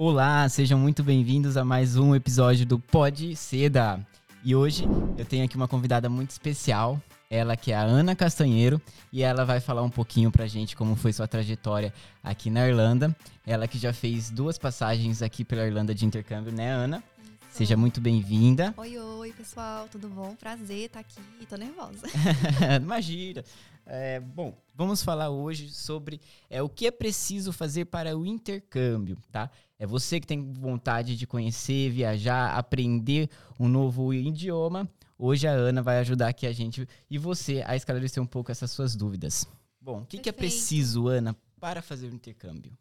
Olá, sejam muito bem-vindos a mais um episódio do Pode Seda. E hoje eu tenho aqui uma convidada muito especial, ela que é a Ana Castanheiro, e ela vai falar um pouquinho pra gente como foi sua trajetória aqui na Irlanda. Ela que já fez duas passagens aqui pela Irlanda de intercâmbio, né, Ana? Seja muito bem-vinda. Oi, oi, pessoal, tudo bom? Prazer estar aqui. Tô nervosa. Imagina. É, bom, vamos falar hoje sobre é, o que é preciso fazer para o intercâmbio, tá? É você que tem vontade de conhecer, viajar, aprender um novo idioma. Hoje a Ana vai ajudar aqui a gente e você a esclarecer um pouco essas suas dúvidas. Bom, o que, que é preciso, Ana, para fazer o intercâmbio?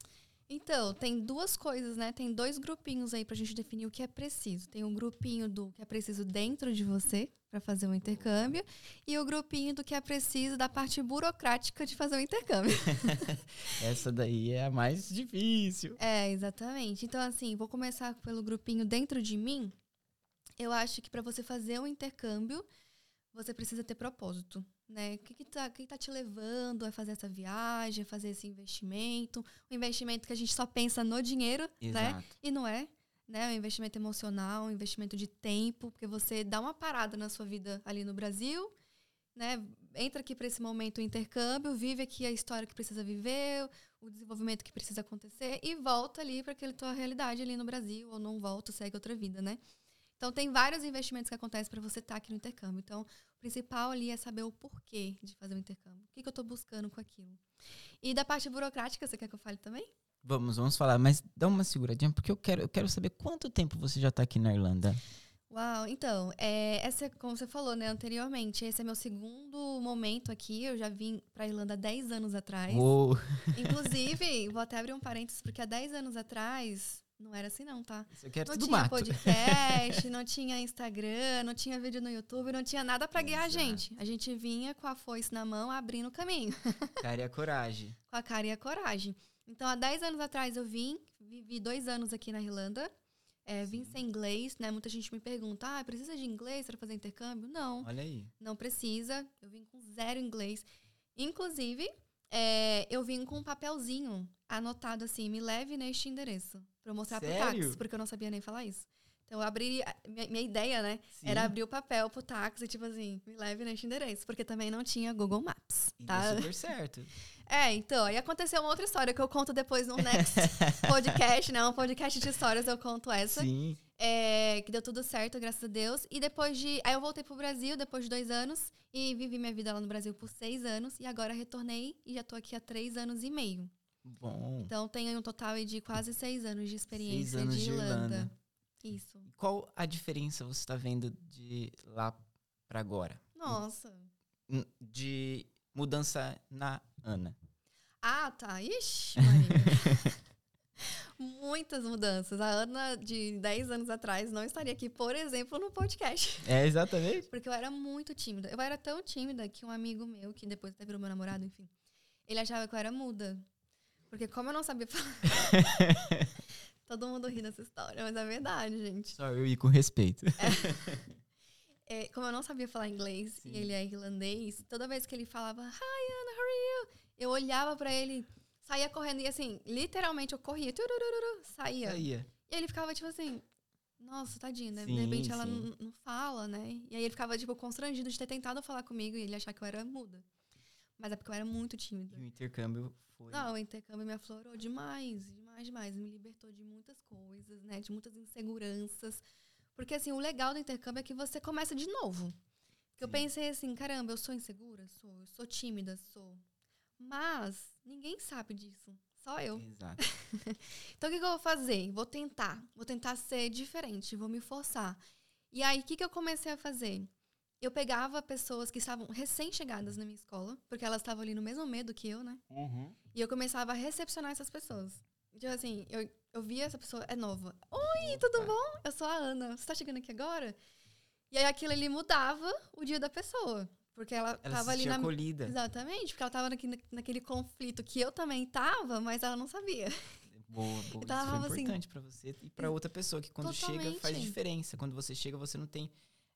Então, tem duas coisas, né? Tem dois grupinhos aí pra gente definir o que é preciso. Tem um grupinho do que é preciso dentro de você para fazer o intercâmbio e o grupinho do que é preciso da parte burocrática de fazer o intercâmbio. Essa daí é a mais difícil. É, exatamente. Então, assim, vou começar pelo grupinho dentro de mim. Eu acho que para você fazer um intercâmbio, você precisa ter propósito, né? O que, tá, o que que tá te levando a fazer essa viagem, a fazer esse investimento? Um investimento que a gente só pensa no dinheiro, né? Exato. E não é, né? Um investimento emocional, um investimento de tempo, porque você dá uma parada na sua vida ali no Brasil, né? Entra aqui para esse momento o intercâmbio, vive aqui a história que precisa viver, o desenvolvimento que precisa acontecer e volta ali para aquela tua realidade ali no Brasil ou não volta, segue outra vida, né? Então tem vários investimentos que acontecem para você estar aqui no intercâmbio. Então, o principal ali é saber o porquê de fazer o intercâmbio. O que, que eu estou buscando com aquilo. E da parte burocrática, você quer que eu fale também? Vamos, vamos falar, mas dá uma seguradinha, porque eu quero, eu quero saber quanto tempo você já está aqui na Irlanda. Uau, então, é, essa, como você falou, né, anteriormente, esse é meu segundo momento aqui. Eu já vim para a Irlanda há 10 anos atrás. Uou. Inclusive, vou até abrir um parênteses, porque há 10 anos atrás, não era assim não, tá? Isso aqui é Não tudo tinha mato. podcast, não tinha Instagram, não tinha vídeo no YouTube, não tinha nada pra guiar a Exato. gente. A gente vinha com a foice na mão, abrindo o caminho, Cara e a coragem. com a cara e a coragem. Então, há 10 anos atrás eu vim, vivi dois anos aqui na Irlanda, é, vim sem inglês, né? Muita gente me pergunta, ah, precisa de inglês para fazer intercâmbio? Não, Olha aí. não precisa. Eu vim com zero inglês. Inclusive, é, eu vim com um papelzinho anotado assim, me leve neste endereço. Pra eu mostrar pro Sério? táxi, porque eu não sabia nem falar isso. Então eu abri. Minha, minha ideia, né? Sim. Era abrir o papel pro táxi, tipo assim, me leve neste endereço. Porque também não tinha Google Maps. E Tá? deu super certo. É, então, aí aconteceu uma outra história que eu conto depois no next podcast, né? Um podcast de histórias, eu conto essa. Sim. É, que deu tudo certo, graças a Deus. E depois de. Aí eu voltei pro Brasil depois de dois anos e vivi minha vida lá no Brasil por seis anos. E agora retornei e já tô aqui há três anos e meio. Bom. Então tenho um total de quase seis anos de experiência anos de de Irlanda. Irlanda. Isso. Qual a diferença você está vendo de lá para agora? Nossa. Hum, De mudança na Ana. Ah, tá. Ixi. Muitas mudanças. A Ana, de 10 anos atrás, não estaria aqui, por exemplo, no podcast. É, exatamente. Porque eu era muito tímida. Eu era tão tímida que um amigo meu, que depois até virou meu namorado, enfim, ele achava que eu era muda. Porque como eu não sabia falar. Todo mundo ri dessa história, mas é verdade, gente. Só eu ir com respeito. É, como eu não sabia falar inglês Sim. e ele é irlandês, toda vez que ele falava, Hi Anna, how are you? Eu olhava pra ele, saía correndo e assim, literalmente eu corria, turururu, saía. Saía. E ele ficava tipo assim, nossa, tadinho, né? Sim, de repente ela sim. não fala, né? E aí ele ficava tipo constrangido de ter tentado falar comigo e ele achar que eu era muda. Mas é porque eu era muito tímida. E o intercâmbio foi. Não, o intercâmbio me aflorou demais, demais, demais. Me libertou de muitas coisas, né? De muitas inseguranças. Porque, assim, o legal do intercâmbio é que você começa de novo. Porque eu pensei assim, caramba, eu sou insegura? Sou. Eu sou tímida? Sou. Mas ninguém sabe disso. Só eu. Exato. Então, o que, que eu vou fazer? Vou tentar. Vou tentar ser diferente. Vou me forçar. E aí, o que, que eu comecei a fazer? Eu pegava pessoas que estavam recém-chegadas na minha escola, porque elas estavam ali no mesmo medo que eu, né? E eu começava a recepcionar essas pessoas. Tipo assim, eu, eu via essa pessoa, é nova. Oi, tudo Opa. bom? Eu sou a Ana. Você tá chegando aqui agora? E aí aquilo ali mudava o dia da pessoa. Porque ela, Ela tava ali na. acolhida. Exatamente, porque ela tava naquele, naquele conflito que eu também tava, mas ela não sabia. Boa, boa. Então, Isso foi assim, importante pra você e pra outra pessoa, que quando chega faz Totalmente. diferença. Quando você chega, você não tem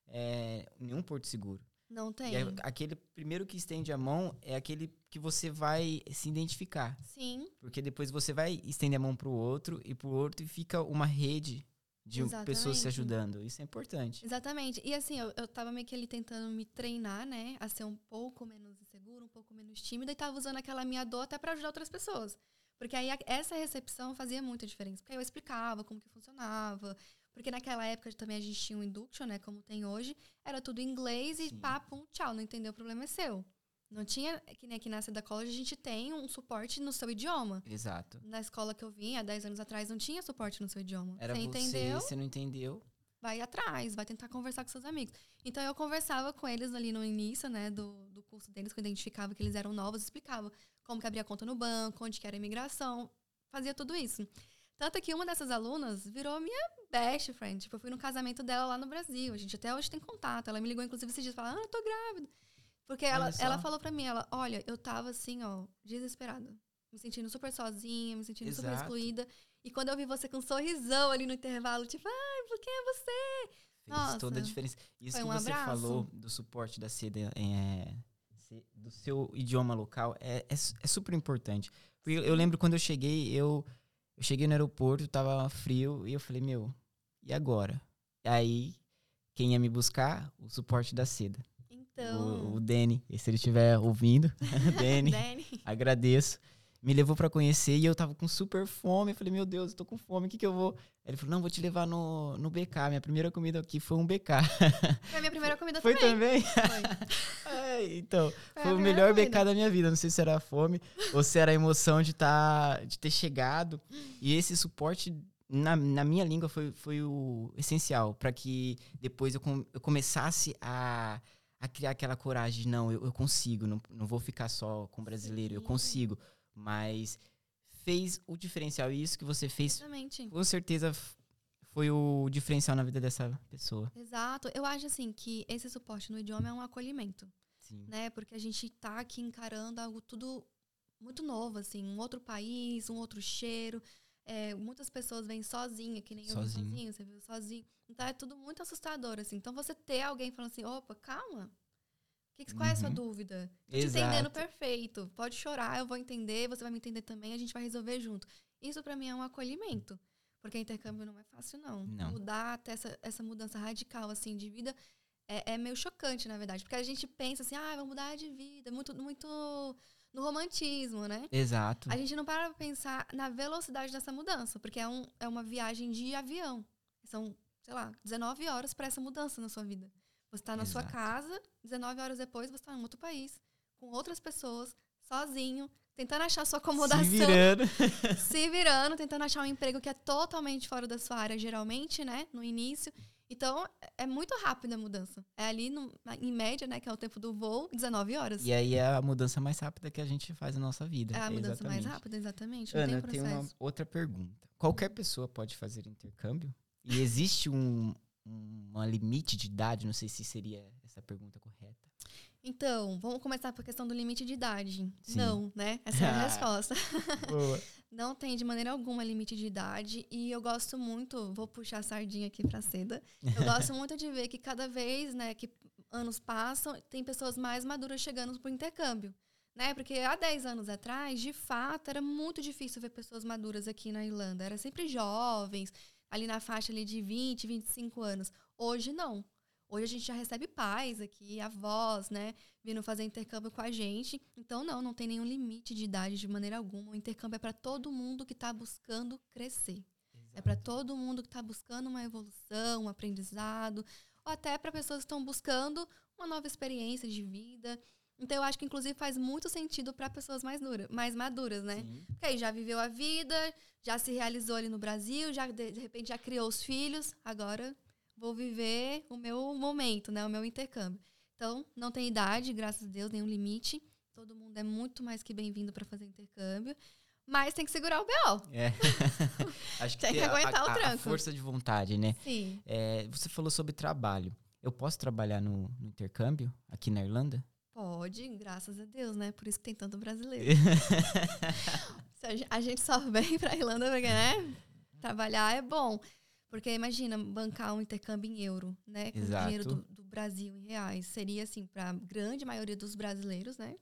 é, nenhum porto seguro. Não tem. Aquele primeiro que estende a mão é aquele que você vai se identificar. Sim, Porque depois você vai estender a mão pro outro e pro outro e fica uma rede de pessoas se Exatamente. ajudando. Isso é importante. exatamente. E assim, eu, eu tava meio que ali tentando me treinar, né? A ser um pouco menos insegura, um pouco menos tímida. E tava usando aquela minha dor até pra ajudar outras pessoas. Porque aí a- essa recepção fazia muita diferença. Porque aí eu explicava como que funcionava. Porque naquela época também a gente tinha um induction, né? Como tem hoje. Era tudo em inglês e Sim. pá, pum, tchau. Não entendeu, o problema é seu. Não tinha, que nem aqui na Seda College, a gente tem um suporte no seu idioma. Exato. Na escola que eu vim, há 10 anos atrás, não tinha suporte no seu idioma. Era você você, entendeu? você não entendeu. vai atrás, vai tentar conversar com seus amigos. Então eu conversava com eles ali no início, né, do, do curso deles, que eu identificava que eles eram novos, explicava como que abria conta no banco, onde que era a imigração, fazia tudo isso. Tanto que uma dessas alunas virou minha best friend. Tipo, eu fui no casamento dela lá no Brasil. A gente até hoje tem contato. Ela me ligou, inclusive, esses dias e falou, ah, eu tô grávida. Porque ela, ela falou pra mim, ela, olha, eu tava assim, ó, desesperada. Me sentindo super sozinha, me sentindo super Exato. excluída. E quando eu vi você com um sorrisão ali no intervalo, tipo, ai, por que é você? Fez Nossa. toda a diferença. Isso que um você abraço. falou do suporte da seda é, do seu idioma local é, é, é super importante. Porque eu, eu lembro quando eu cheguei, eu, eu cheguei no aeroporto, tava frio, e eu falei, meu, e agora? E aí, quem ia me buscar? O suporte da seda. Então. O, o Danny, se ele estiver ouvindo, Danny, Danny. agradeço. Me levou pra conhecer e eu tava com super fome. Eu falei, meu Deus, eu tô com fome, o que que eu vou? Ele falou, não, vou te levar no, no BK. Minha primeira comida aqui foi um BK. Foi a minha primeira comida Foi também. também? Foi. Então, Foi a foi o melhor. BK da minha vida. Não sei se era a fome ou se era a emoção de, tá, de ter chegado. E esse suporte, na, na minha língua, foi, foi o essencial para que depois eu, com- eu começasse a, a criar aquela coragem não, eu, eu consigo, não, não vou ficar só com brasileiro, eu Sim. consigo. Mas fez o diferencial. E isso que você fez, Exatamente. com certeza, foi o diferencial na vida dessa pessoa. Exato. Eu acho assim que esse suporte no idioma é um acolhimento, Sim. né? Porque a gente tá aqui encarando algo tudo muito novo, assim, um outro país, um outro cheiro. É, muitas pessoas vêm sozinha, que nem eu vim Sozinho. sozinho, você viu sozinho. Então é tudo muito assustador, assim. Então você ter alguém falando assim, opa, calma. Que, que- qual é a sua Uhum. dúvida? Tô te entendendo perfeito. Pode chorar, eu vou entender, você vai me entender também, a gente vai resolver junto. Isso pra mim é um acolhimento. Porque intercâmbio não é fácil, não. Não. Mudar até essa, essa mudança radical, assim, de vida é, é meio chocante, na verdade. Porque a gente pensa assim, ah, vou mudar de vida. Muito, muito no romantismo, né? Exato. A gente não para pra pensar na velocidade dessa mudança. Porque é, um, é uma viagem de avião. São, sei lá, 19 horas para essa mudança na sua vida. Você tá na sua Exato. casa, 19 horas depois você tá em outro país, com outras pessoas, sozinho, tentando achar sua acomodação, Se virando. se virando, tentando achar um emprego que é totalmente fora da sua área, geralmente, né? No início. Então, é muito rápida a mudança. É ali, no- em média, né? Que é o tempo do voo, 19 horas. E aí é a mudança mais rápida que a gente faz na nossa vida. é a mudança mais Exatamente. rápida, exatamente. Ana, tem tem processo. uma outra pergunta. Qualquer pessoa pode fazer intercâmbio? E existe um, um uma limite de idade? Não sei se seria essa pergunta correta. Então, vamos começar por questão do limite de idade. Sim. Não, né? Essa é a resposta. Boa. Não tem de maneira alguma limite de idade. E eu gosto muito, vou puxar a sardinha aqui pra seda. Eu gosto muito de ver que cada vez, né, que anos passam, tem pessoas mais maduras chegando pro intercâmbio. Né? Porque há 10 anos atrás, de fato, era muito difícil ver pessoas maduras aqui na Irlanda. Era sempre jovens, ali na faixa ali de 20, 25 anos. Hoje não. Hoje a gente já recebe pais aqui, avós, né, vindo fazer intercâmbio com a gente. Então, não, não tem nenhum limite de idade de maneira alguma. O intercâmbio é para todo mundo que está buscando crescer. É para todo mundo que está buscando uma evolução, um aprendizado, ou até para pessoas que estão buscando uma nova experiência de vida. Então, eu acho que, inclusive, faz muito sentido para pessoas mais, dura, mais maduras, né? Sim. Porque aí já viveu a vida, já se realizou ali no Brasil, já de, de repente já criou os filhos, agora vou viver o meu momento, né? O meu intercâmbio. Então, não tem idade, graças a Deus, nenhum limite. Todo mundo é muito mais que bem-vindo para fazer intercâmbio. Mas tem que segurar o BO. É. Acho Tem que a- aguentar a, o a- a tranco. força de vontade, né? Sim. É, você falou sobre trabalho. Eu posso trabalhar no, no intercâmbio aqui na Irlanda? Pode, graças a Deus, né? Por isso que tem tanto brasileiro. A gente só vem pra Irlanda porque, né? Trabalhar é bom. Porque imagina, bancar um intercâmbio em euro, né? Com Exato. dinheiro do, do Brasil em reais seria, assim, para a grande maioria dos brasileiros, né?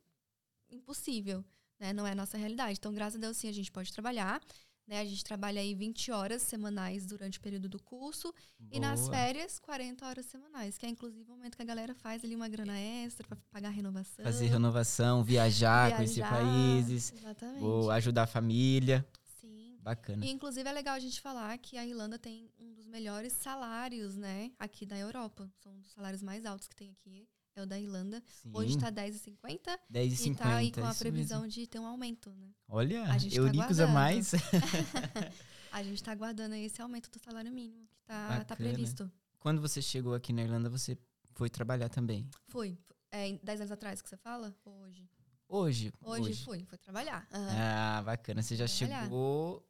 Impossível, né? Não é a nossa realidade. Então, graças a Deus, sim, a gente pode trabalhar. Né? A gente trabalha aí 20 horas semanais durante o período do curso. Boa. E nas férias, 40 horas semanais, que é inclusive o momento que a galera faz ali uma grana extra para pagar a renovação. Fazer renovação, viajar, conhecer viajar. países, Exatamente. ou ajudar a família. Bacana. E, inclusive, é legal a gente falar que a Irlanda tem um dos melhores salários, né? Aqui da Europa. São um dos salários mais altos que tem aqui. É o da Irlanda. Sim. Hoje tá 10,50 10 e tá aí com a previsão mesmo. de ter um aumento, né? Olha, A gente tá Euricos a mais. A gente tá aguardando aí esse aumento do salário mínimo que tá, tá previsto. Quando você chegou aqui na Irlanda, você foi trabalhar também. Foi. É, em 10 anos atrás que você fala? Ou hoje? Hoje? Hoje, fui, foi trabalhar. Aham. Ah, bacana. Você já Trabalhar. chegou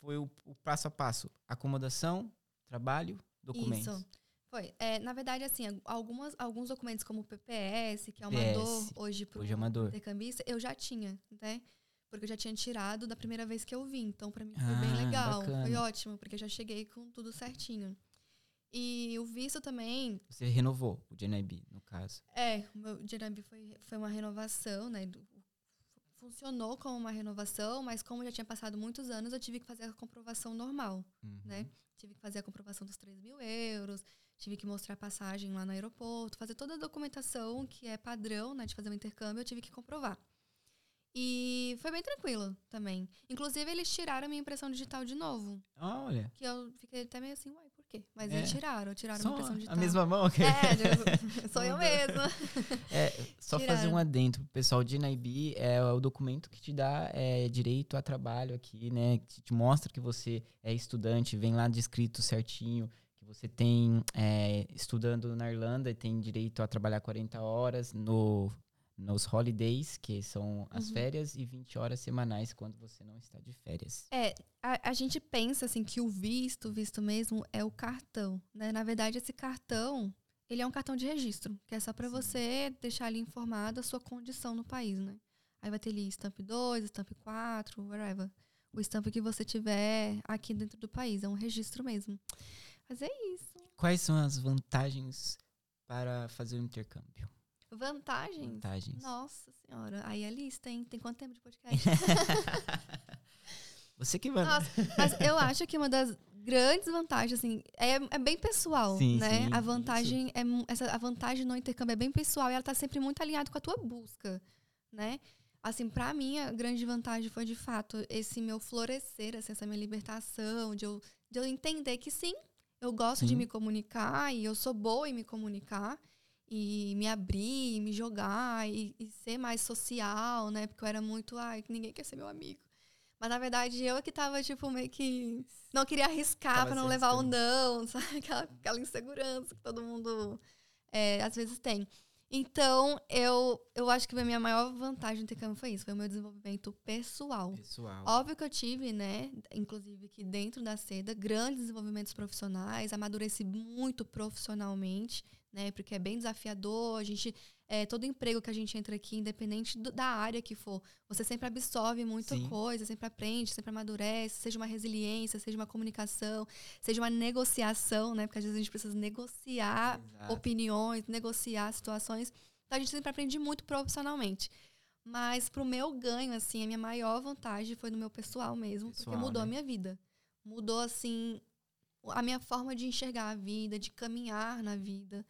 foi o, o passo a passo. Acomodação, trabalho, documentos. Isso. Foi. É, na verdade, assim, algumas, alguns documentos como o PPS, que é o PS, hoje pro Hoje é intercambista, eu já tinha, né? Porque eu já tinha tirado da primeira vez que eu vim. Então, pra mim foi bem Ah, legal. Foi bacana. ótimo, porque eu já cheguei com tudo certinho. E o visto também, Você renovou o GNIB, no caso. é, o meu JNB foi, foi uma renovação, né? Funcionou como uma renovação, mas como já tinha passado muitos anos, eu tive que fazer a comprovação normal. Uhum. né? Tive que fazer a comprovação dos 3 mil euros, tive que mostrar a passagem lá no aeroporto, fazer toda a documentação que é padrão, né, de fazer um intercâmbio, eu tive que comprovar. E foi bem tranquilo também. Inclusive, eles tiraram a minha impressão digital de novo. Olha, Que eu fiquei até meio assim, uai, por quê? Mas É. eles tiraram, tiraram a só minha impressão a digital. mesma mão. que- É, tipo, sou eu mesma. É, só fazer Tiraram. um adendo pro pessoal de NIB, é o documento que te dá é, direito a trabalho aqui, né? Que te mostra que você é estudante, vem lá descrito certinho, que você tem, é, estudando na Irlanda, e tem direito a trabalhar 40 horas no, nos holidays, que são as Uhum. férias, e 20 horas semanais quando você não está de férias. É, a, a gente pensa assim que o visto, o visto mesmo, é o cartão, né? Na verdade, esse cartão, ele é um cartão de registro, que é só para você deixar ali informado a sua condição no país, né? Aí vai ter ali stamp 2, stamp 4, whatever. O stamp que você tiver aqui dentro do país, é um registro mesmo. Mas é isso. Quais são as vantagens para fazer o intercâmbio? Vantagens? Vantagens. Nossa senhora, aí a lista, hein? Tem quanto tempo de podcast? Você que vai. Nossa, mas eu acho que uma das grandes vantagens, assim, é, é bem pessoal, Sim, né? sim, a vantagem é essa a vantagem no intercâmbio é bem pessoal e ela tá sempre muito alinhada com a tua busca, né? Assim, pra mim, a grande vantagem foi, de fato, esse meu florescer, assim, essa minha libertação, de eu, de eu entender que sim, eu gosto de Sim. me comunicar e eu sou boa em me comunicar e me abrir, e me jogar e, e ser mais social, né? Porque eu era muito, ai, que ninguém quer ser meu amigo. Mas na verdade eu que tava, tipo, meio que. Não queria arriscar Tava pra não levar um arriscando. não, sabe? Aquela, aquela insegurança que todo mundo é, às vezes tem. Então, eu, eu acho que a minha maior vantagem no intercâmbio foi isso, foi o meu desenvolvimento pessoal. Pessoal. Óbvio que eu tive, né, inclusive aqui dentro da seda, grandes desenvolvimentos profissionais, amadureci muito profissionalmente, né, porque é bem desafiador, a gente, é, todo emprego que a gente entra aqui, independente do- da área que for, você sempre absorve muita Sim. coisa, sempre aprende, sempre amadurece, seja uma resiliência, seja uma comunicação, seja uma negociação, né, porque às vezes a gente precisa negociar Exato. opiniões, negociar situações. Então a gente sempre aprende muito profissionalmente. Mas pro meu ganho, assim, a minha maior vantagem foi no meu pessoal mesmo, Pessoal, porque mudou né? a minha vida. Mudou, assim, a minha forma de enxergar a vida, de caminhar na vida.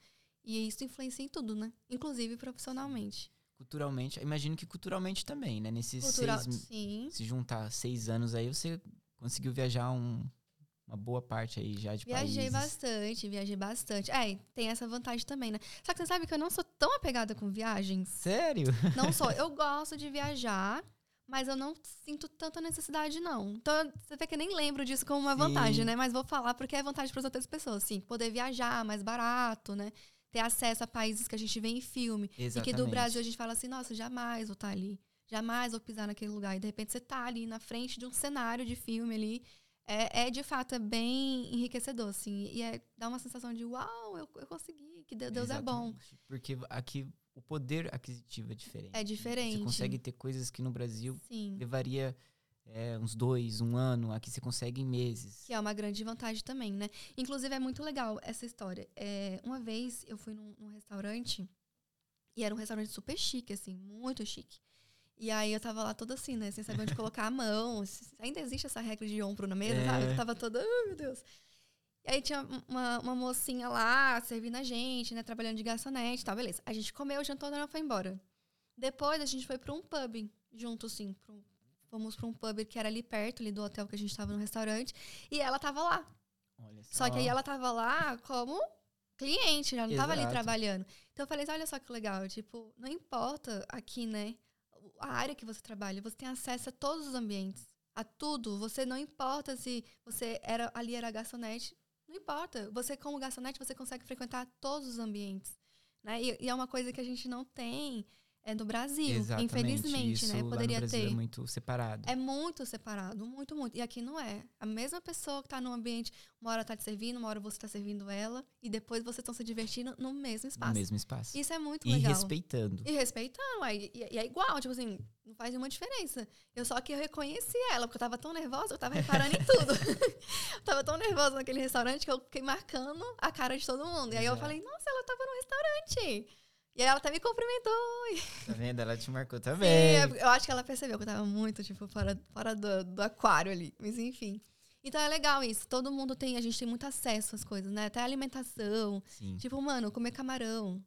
E isso influencia em tudo, né? Inclusive profissionalmente. Culturalmente, imagino que culturalmente também, né? Nesses Cultural, seis, sim. se juntar seis anos aí, você conseguiu viajar um- uma boa parte aí já de Viajei países. bastante, viajei bastante. É, e tem essa vantagem também, né? Só que você sabe que eu não sou tão apegada com viagens. Sério? Não sou. Eu gosto de viajar, mas eu não sinto tanta necessidade, não. Então, você vê que nem lembro disso como uma Sim. vantagem, né? Mas vou falar porque é vantagem para as outras pessoas. Sim, poder viajar mais barato, né? Ter acesso a países que a gente vê em filme. Exatamente. E que do Brasil a gente fala assim, nossa, jamais vou estar ali. Jamais vou pisar naquele lugar. E de repente você tá ali na frente de um cenário de filme ali. É, é de fato é bem enriquecedor, assim. E é, dá uma sensação de, uau, eu, eu consegui, que Deus Deus é bom. Exatamente. Porque aqui o poder aquisitivo é diferente. É né? diferente. Você consegue ter coisas que no Brasil Sim. levaria é, uns dois, um ano, aqui você consegue em meses. Que é uma grande vantagem também, né? Inclusive, é muito legal essa história. É, uma vez eu fui num, num restaurante, e era um restaurante super chique, assim, muito chique. E aí eu tava lá toda assim, né? Sem saber onde colocar a mão. Ainda existe essa regra de ombro na mesa, É. sabe? Eu tava toda, ai meu Deus. E aí tinha uma, uma mocinha lá servindo a gente, né? Trabalhando de garçonete e tal, beleza. A gente comeu, jantou, ela foi embora. Depois a gente foi pra um pub junto, assim. pra um- fomos pra um pub que era ali perto, ali do hotel que a gente tava no restaurante. E ela tava lá. Olha Só que aí ela tava lá como cliente, já não tava ali trabalhando. Então eu falei, assim, olha só que legal, tipo, não importa aqui, né, a área que você trabalha, você tem acesso a todos os ambientes, a tudo. Você não importa se você era ali era garçonete, não importa. Você como garçonete, você consegue frequentar todos os ambientes, né? E, e é uma coisa que a gente não tem é, no Brasil, Exatamente. infelizmente, Isso né? lá Poderia no Brasil ter. é muito separado. É muito separado, muito, muito. E aqui não é. A mesma pessoa que tá no ambiente, uma hora tá te servindo, uma hora você tá servindo ela, e depois vocês estão se divertindo no mesmo no espaço. mesmo espaço. Isso é muito E legal. respeitando. E respeitando, aí, e, e é igual, tipo assim, não faz nenhuma diferença. Eu só que eu reconheci ela, porque eu tava tão nervosa, eu tava reparando em tudo. eu tava tão nervosa naquele restaurante que eu fiquei marcando a cara de todo mundo. E aí eu Exato. falei, nossa, ela tava no restaurante. E aí ela até me cumprimentou. Tá vendo? Ela te marcou Sim, também. é- eu acho que ela percebeu que eu tava muito, tipo, fora, fora do, do aquário ali. Mas enfim. Então é legal isso. Todo mundo tem, a gente tem muito acesso às coisas, né? Até alimentação. Sim. Tipo, mano, comer camarão.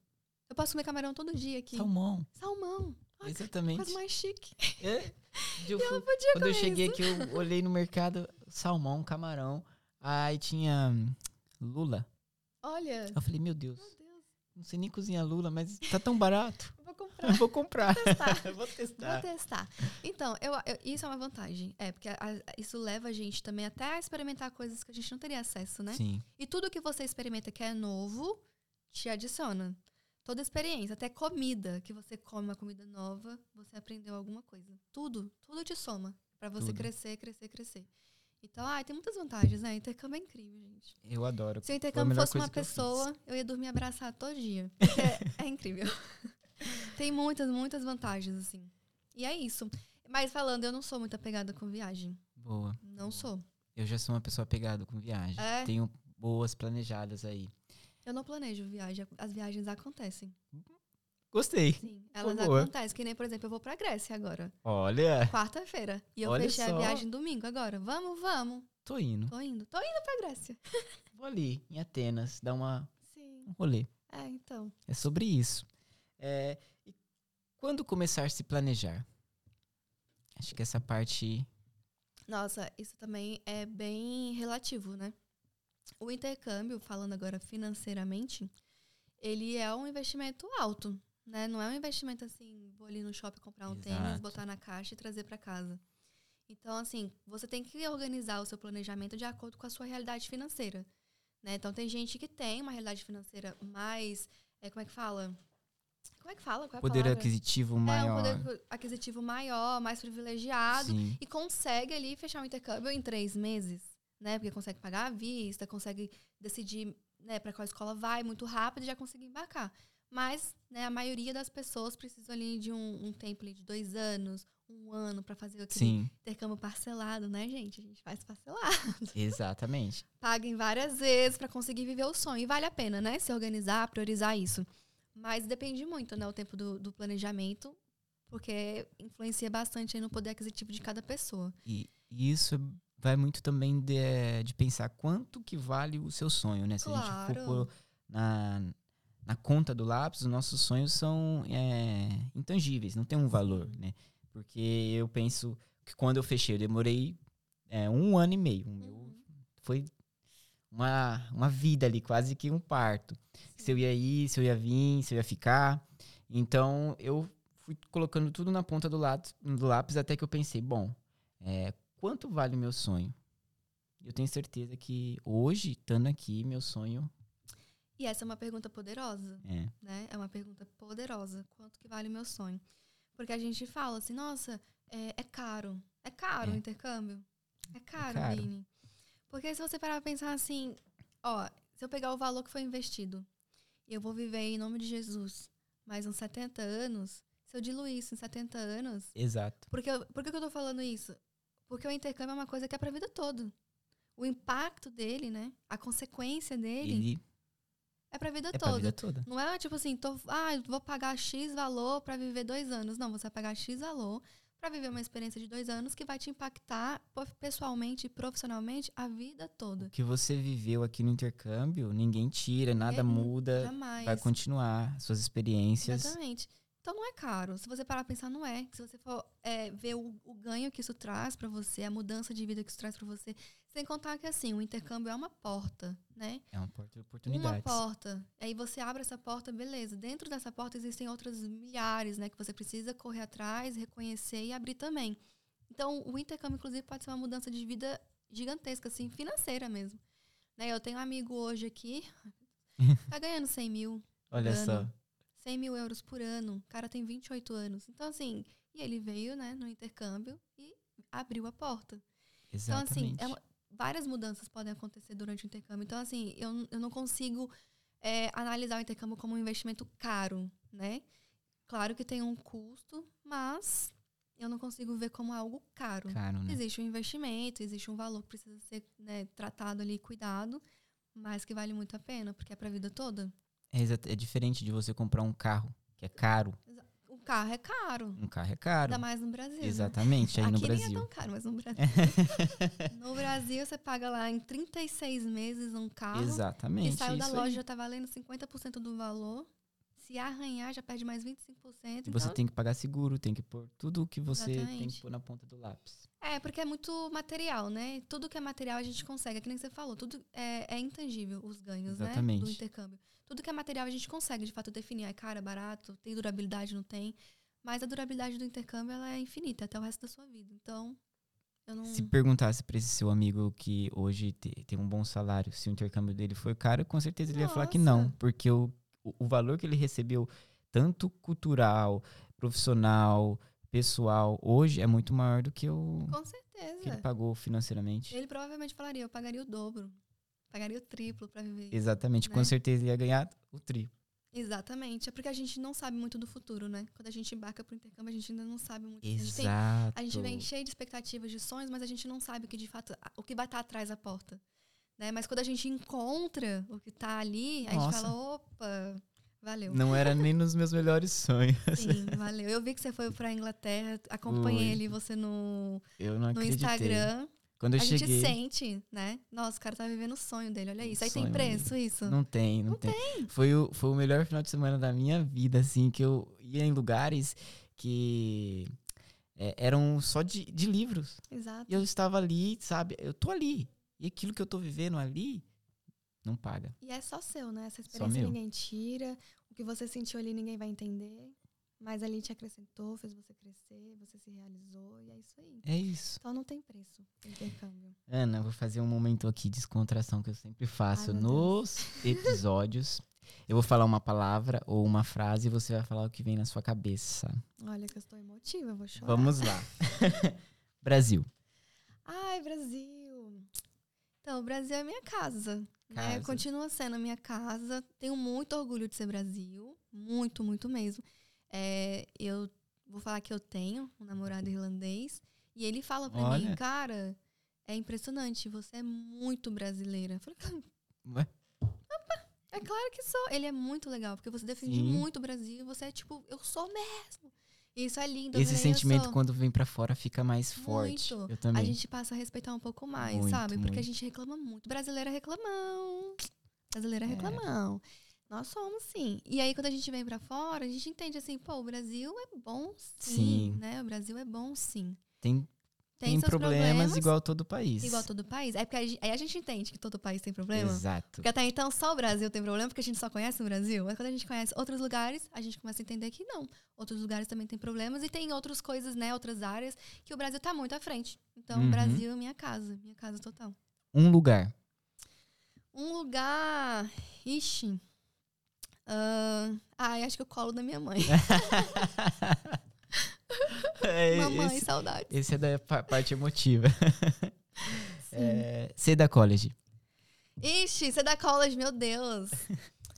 Eu posso comer camarão todo dia aqui. Salmão. Salmão. Que Exatamente. coisa mais chique. É. Eu Eu fui- podia quando eu cheguei isso. aqui, eu olhei no mercado, salmão, camarão. Aí tinha hum, lula. Olha, Eu falei, meu Deus, meu Deus, não sei nem cozinhar lula, mas tá tão barato. eu vou comprar. Vou comprar. testar. Eu vou Vou testar. testar. Então, eu, eu- isso é uma vantagem. É, porque a- a- isso leva a gente também até a experimentar coisas que a gente não teria acesso, né? Sim, E tudo que você experimenta que é novo, te adiciona. Toda experiência, até comida, que você come uma comida nova, você aprendeu alguma coisa. Tudo, tudo te soma pra você Tudo. crescer, crescer, crescer. Então, ai, tem muitas vantagens, né? Intercâmbio é incrível, gente. eu adoro. Se o intercâmbio fosse uma que eu pessoa, eu, ia dormir abraçada todo dia. É, é incrível. tem muitas, muitas vantagens, assim. E é isso. Mas falando, eu não sou muito apegada com viagem. Boa. Não sou. Eu já sou uma pessoa apegada com viagem. É? Tenho boas planejadas aí. Eu não planejo viagem. As viagens acontecem. Gostei. Sim, elas boa. acontecem. Que nem, por exemplo, eu vou pra Grécia agora. Olha, Quarta-feira. E eu Olha fechei só. a viagem domingo agora. Vamos, vamos. tô indo. Tô indo. Tô indo pra Grécia. Vou ali, em Atenas, dar uma, Sim. um rolê. É, então. É sobre isso. É, e quando começar a se planejar? Acho que essa parte. Nossa, isso também é bem relativo, né? O intercâmbio, falando agora financeiramente, ele é um investimento alto, né? Não é um investimento assim, vou ali no shopping comprar um tênis, Exato. botar na caixa e trazer para casa. Então, assim, você tem que organizar o seu planejamento de acordo com a sua realidade financeira, né? Então, tem gente que tem uma realidade financeira mais, é, como é que fala? Como é que fala? Qual é Poder palavra? aquisitivo É, um maior. poder aquisitivo maior, mais privilegiado Sim. e consegue ali fechar um intercâmbio em três meses, né? Porque consegue pagar à vista, consegue decidir né, para qual escola vai muito rápido e já consegue embarcar. Mas né, a maioria das pessoas precisam ali de um, um tempo de dois anos, um ano para fazer aquele Sim, intercâmbio parcelado, né, gente? A gente faz parcelado. exatamente. Paga em várias vezes para conseguir viver o sonho. E vale a pena, né? Se organizar, priorizar isso. Mas depende muito, né? O tempo do, do planejamento, porque influencia bastante no poder aquisitivo de cada pessoa. E, e isso vai muito também de, de pensar quanto que vale o seu sonho, né? Se a gente for Claro. na, na conta do lápis, os nossos sonhos são é, intangíveis, não tem um valor, né? Porque eu penso que quando eu fechei, eu demorei é, um ano e meio. Uhum. foi uma, uma vida ali, quase que um parto. Se eu ia ir, se eu ia vir, se eu ia ficar. Então, eu fui colocando tudo na ponta do lápis, do lápis até que eu pensei, bom, é, quanto vale o meu sonho? Eu tenho certeza que hoje, estando aqui, meu sonho E essa é uma pergunta poderosa, é. né? É uma pergunta poderosa. Quanto que vale o meu sonho? Porque a gente fala assim, nossa, é, é caro. É caro É. o intercâmbio? É caro, caro. Vini. Porque se você parar pra pensar assim, ó, se eu pegar o valor que foi investido e eu vou viver em nome de Jesus mais uns 70 anos, se eu diluir isso em 70 anos, Exato. porque eu- por que que eu tô falando isso? Porque o intercâmbio é uma coisa que é pra vida toda. O impacto dele, né? A consequência dele Ele é pra vida é pra toda. vida toda. Não é tipo assim, tô, ah, vou pagar X valor pra viver dois anos. Não, você vai pagar X valor pra viver uma experiência de dois anos que vai te impactar pessoalmente e profissionalmente a vida toda. O que você viveu aqui no intercâmbio, ninguém tira, nada Ninguém- muda, Jamais. vai continuar suas experiências. Exatamente. Então não é caro. Se você parar pra pensar, não é. Se você for é, ver o, o ganho que isso traz pra você, a mudança de vida que isso traz pra você, sem contar que assim, o intercâmbio é uma porta, né? É uma porta de Uma oportunidades. porta. Aí você abre essa porta, beleza. Dentro dessa porta existem outras milhares, né? Que você precisa correr atrás, reconhecer e abrir também. Então, o intercâmbio, inclusive, pode ser uma mudança de vida gigantesca, assim, financeira mesmo. Né? Eu tenho um amigo hoje aqui, tá ganhando 100 mil, Olha ano. só. 100 mil euros por ano. O cara tem 28 anos. Então, assim, e ele veio, né, no intercâmbio e abriu a porta. Então, assim, Exatamente. é uma- várias mudanças podem acontecer durante o intercâmbio. Então, assim, eu, eu não consigo é, analisar o intercâmbio como um investimento caro, né? Claro que tem um custo, mas eu não consigo ver como algo caro. Caro, né? Existe um investimento, existe um valor que precisa ser né, tratado ali, cuidado, mas que vale muito a pena, porque é pra vida toda. É, é diferente de você comprar um carro, que é caro. Carro é caro, Um carro é caro. ainda mais no Brasil. né? Exatamente, aí Aqui no nem é Brasil. tão caro, mas no Brasil. no Brasil, você paga lá em 36 meses um carro. Exatamente. que saiu da loja aí. já tá valendo 50% do valor. Se arranhar, já perde mais 25%. E Você então, tem que pagar seguro, tem que pôr tudo o que você tem Exatamente. que pôr na ponta do lápis. É, porque é muito material, né? Tudo que é material a gente consegue. É que nem você falou, tudo é, é intangível, os ganhos, né? Exatamente. Do intercâmbio. Tudo que é material a gente consegue, de fato, definir. É caro, é barato, tem durabilidade, não tem. Mas a durabilidade do intercâmbio, ela é infinita, até o resto da sua vida. Então, eu não... Se perguntasse pra esse seu amigo que hoje te- tem um bom salário, se o intercâmbio dele foi caro, com certeza ele ia falar que não. Nossa. Porque o, o valor que ele recebeu, tanto cultural, profissional, pessoal, hoje é muito maior do que o Com que certeza. ele pagou financeiramente. Ele provavelmente falaria, eu pagaria o dobro. Pagaria o triplo pra viver. Exatamente, com né? certeza ele ia ganhar o triplo. Exatamente. É porque a gente não sabe muito do futuro, né? Quando a gente embarca pro intercâmbio, a gente ainda não sabe muito. A gente, tem- Exato. a gente vem cheio de expectativas, de sonhos, mas a gente não sabe o que de fato, o que vai estar atrás da porta. Né? Mas quando a gente encontra o que tá ali, a gente Nossa. fala, opa, valeu. Não era nem nos meus melhores sonhos. Sim, valeu. Eu vi que você foi pra Inglaterra, acompanhei Fui. ali você no, Eu não no acreditei. Instagram. Quando eu a cheguei, gente sente, né? Nossa, o cara tá vivendo o sonho dele, olha isso. Aí tem preço isso? Não tem, não, tem. Foi, o, foi o melhor final de semana da minha vida, assim, que eu ia em lugares que é, eram só de, de livros. Exato. E eu estava ali, sabe? Eu tô ali. E aquilo que eu tô vivendo ali, não paga. E é só seu, né? Essa experiência ninguém tira. O que você sentiu ali ninguém vai entender. Mas ali te acrescentou, fez você crescer, você se realizou e é isso aí. É isso. Então não tem preço intercâmbio. Ana, eu vou fazer um momento aqui de descontração que eu sempre faço Ai, nos episódios. Eu vou falar uma palavra ou uma frase e você vai falar o que vem na sua cabeça. Olha que eu estou emotiva, eu vou chorar. Vamos lá. Brasil. Ai, Brasil. Então, o Brasil é minha casa. Né? Casa. Continua sendo a minha casa. Tenho muito orgulho de ser Brasil. Muito, muito mesmo. É, eu vou falar que eu tenho um namorado irlandês. E ele fala pra mim, Olha. cara, é impressionante, você é muito brasileira. Eu falei, Ué? é claro que sou. Ele é muito legal, porque você defende Sim. muito o Brasil. Você é tipo, eu sou mesmo. Isso é lindo. Esse sentimento, quando vem pra fora, fica mais forte. Muito. Eu também. A gente passa a respeitar um pouco mais, Muito, sabe? Porque a muito. gente reclama muito. Brasileira reclamão. Brasileira É. reclamão. Nós somos, sim. E aí, quando a gente vem pra fora, a gente entende assim, pô, o Brasil é bom sim, Sim. né? O Brasil é bom sim. Tem, Tem, tem seus problemas, igual todo país. igual todo país. É porque a gente, aí a gente entende que todo país tem problema. Exato. Porque até então só o Brasil tem problema, porque a gente só conhece o Brasil. Mas quando a gente conhece outros lugares, a gente começa a entender que não. Outros lugares também têm problemas e tem outras coisas, né? Outras áreas que o Brasil tá muito à frente. Então, Uhum. o Brasil é minha casa. Minha casa total. Um lugar. Um lugar. Ixi. Ah, ai, acho que o colo da minha mãe. É, Mamãe, esse, saudade. esse é da pa- parte emotiva. É, Seda College. Ixi, você da college, meu Deus.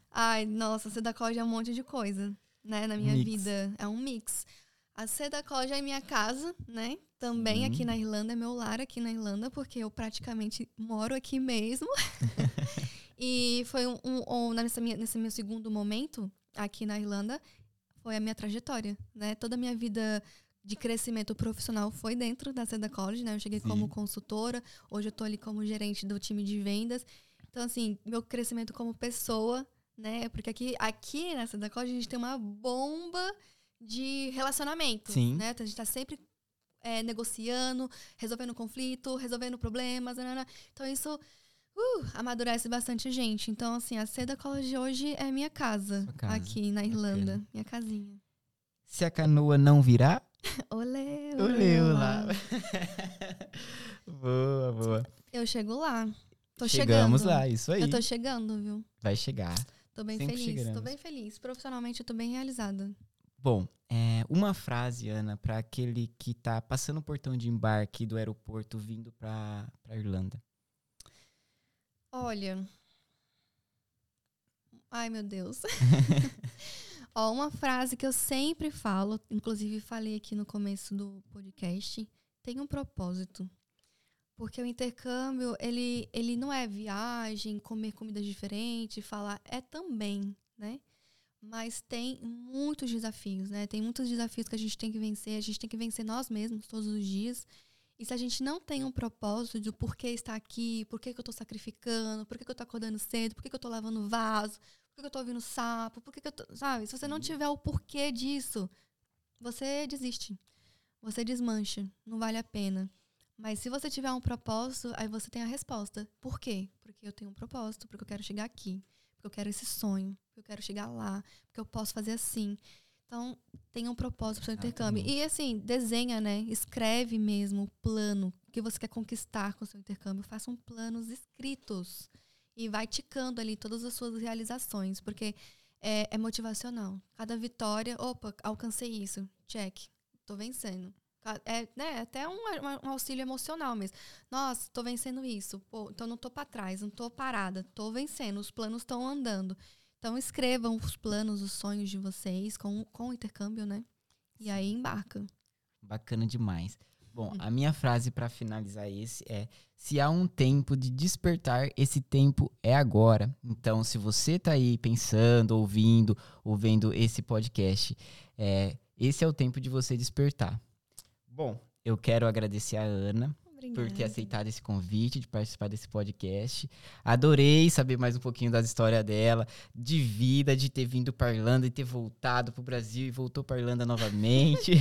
Ai, nossa, você da college é um monte de coisa, né? Na minha Mix. vida. É um mix. A Seda College é minha casa, né? Também aqui na Irlanda, é meu lar aqui na Irlanda, porque eu praticamente moro aqui mesmo. e foi um, um, um, nessa minha, nesse meu segundo momento aqui na Irlanda, foi a minha trajetória, né? Toda a minha vida de crescimento profissional foi dentro da Seda College, né? Eu cheguei Sim. como consultora, hoje eu tô ali como gerente do time de vendas. Então, assim, meu crescimento como pessoa, né? Porque aqui, aqui na Seda College a gente tem uma bomba de relacionamento, Sim. né? Então, a gente tá sempre é, negociando, resolvendo conflito, resolvendo problemas. Então isso uh, amadurece bastante gente. Então, assim, a Seda College hoje é minha casa, casa. aqui na Irlanda. Okay. Minha casinha. Se a canoa não virar. olê, olê, olê lá. boa, boa. Eu chego lá. Tô Chegamos chegando. lá, isso aí. Eu tô chegando, viu? Vai chegar. Tô bem Sempre feliz. Chegaremos. Tô bem feliz. Profissionalmente, eu tô bem realizada. Bom, é, uma frase, Ana, para aquele que está passando o portão de embarque do aeroporto vindo para a Irlanda. Olha. Ai, meu Deus. Ó, uma frase que eu sempre falo, inclusive falei aqui no começo do podcast, tem um propósito. Porque o intercâmbio, ele, ele não é viagem, comer comidas diferentes, falar, é também, né? mas tem muitos desafios, né? Tem muitos desafios que a gente tem que vencer, a gente tem que vencer nós mesmos todos os dias. E se a gente não tem um propósito de por que está aqui, por que, que eu estou sacrificando, por que, que eu estou acordando cedo, por que, que eu estou lavando vaso, por que, que eu estou ouvindo sapo, por que, que eu tô. Sabe? Se você não uhum. tiver o porquê disso, você desiste. Você desmancha. Não vale a pena. Mas se você tiver um propósito, aí você tem a resposta. Por quê? Porque eu tenho um propósito, porque eu quero chegar aqui porque eu quero esse sonho, porque eu quero chegar lá, porque eu posso fazer assim. Então, tenha um propósito para o seu intercâmbio. E assim, desenha, né? Escreve mesmo o plano que você quer conquistar com o seu intercâmbio. Façam planos escritos. E vai ticando ali todas as suas realizações, porque é, é motivacional. Cada vitória, opa, alcancei isso, check, tô vencendo. É né, até um, um, auxílio emocional mesmo. Nossa, tô vencendo isso. Pô, então não tô para trás, não tô parada, tô vencendo, os planos estão andando. Então escrevam os planos, os sonhos de vocês com, com o intercâmbio, né? E aí embarca. Bacana demais. Bom, a minha frase para finalizar esse é: se há um tempo de despertar, esse tempo é agora. Então, se você tá aí pensando, ouvindo, ouvindo esse podcast, é, esse é o tempo de você despertar. Bom, eu quero agradecer a Ana Obrigada. por ter aceitado esse convite de participar desse podcast. Adorei saber mais um pouquinho das histórias dela, de vida, de ter vindo para Irlanda e ter voltado para o Brasil e voltou para Irlanda novamente.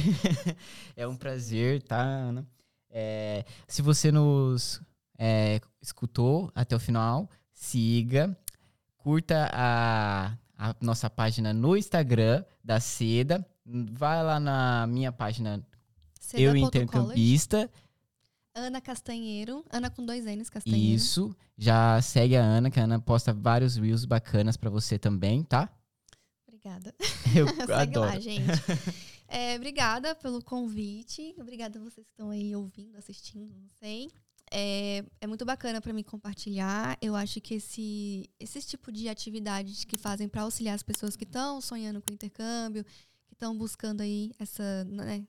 é um prazer, tá, Ana? É, se você nos é, escutou até o final, siga, curta a, a nossa página no Instagram da Seda. Vai lá na minha página eu intercampista. Ana Castanheiro, Ana com dois N's, Castanheiro. Isso, já segue a Ana, que a Ana posta vários reels bacanas para você também, tá? Obrigada. Eu adoro. lá, gente. É, obrigada pelo convite. Obrigada a vocês que estão aí ouvindo, assistindo, não sei. É, é muito bacana para mim compartilhar. Eu acho que esse, esse tipo de atividades que fazem para auxiliar as pessoas que estão sonhando com intercâmbio, que estão buscando aí essa, né,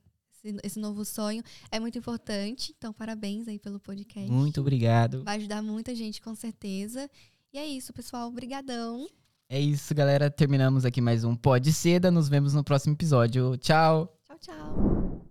esse novo sonho é muito importante. Então, parabéns aí pelo podcast. Muito obrigado. Vai ajudar muita gente, com certeza. E é isso, pessoal. Obrigadão. É isso, galera. Terminamos aqui mais um Pode Seda. Nos vemos no próximo episódio. Tchau. Tchau, tchau.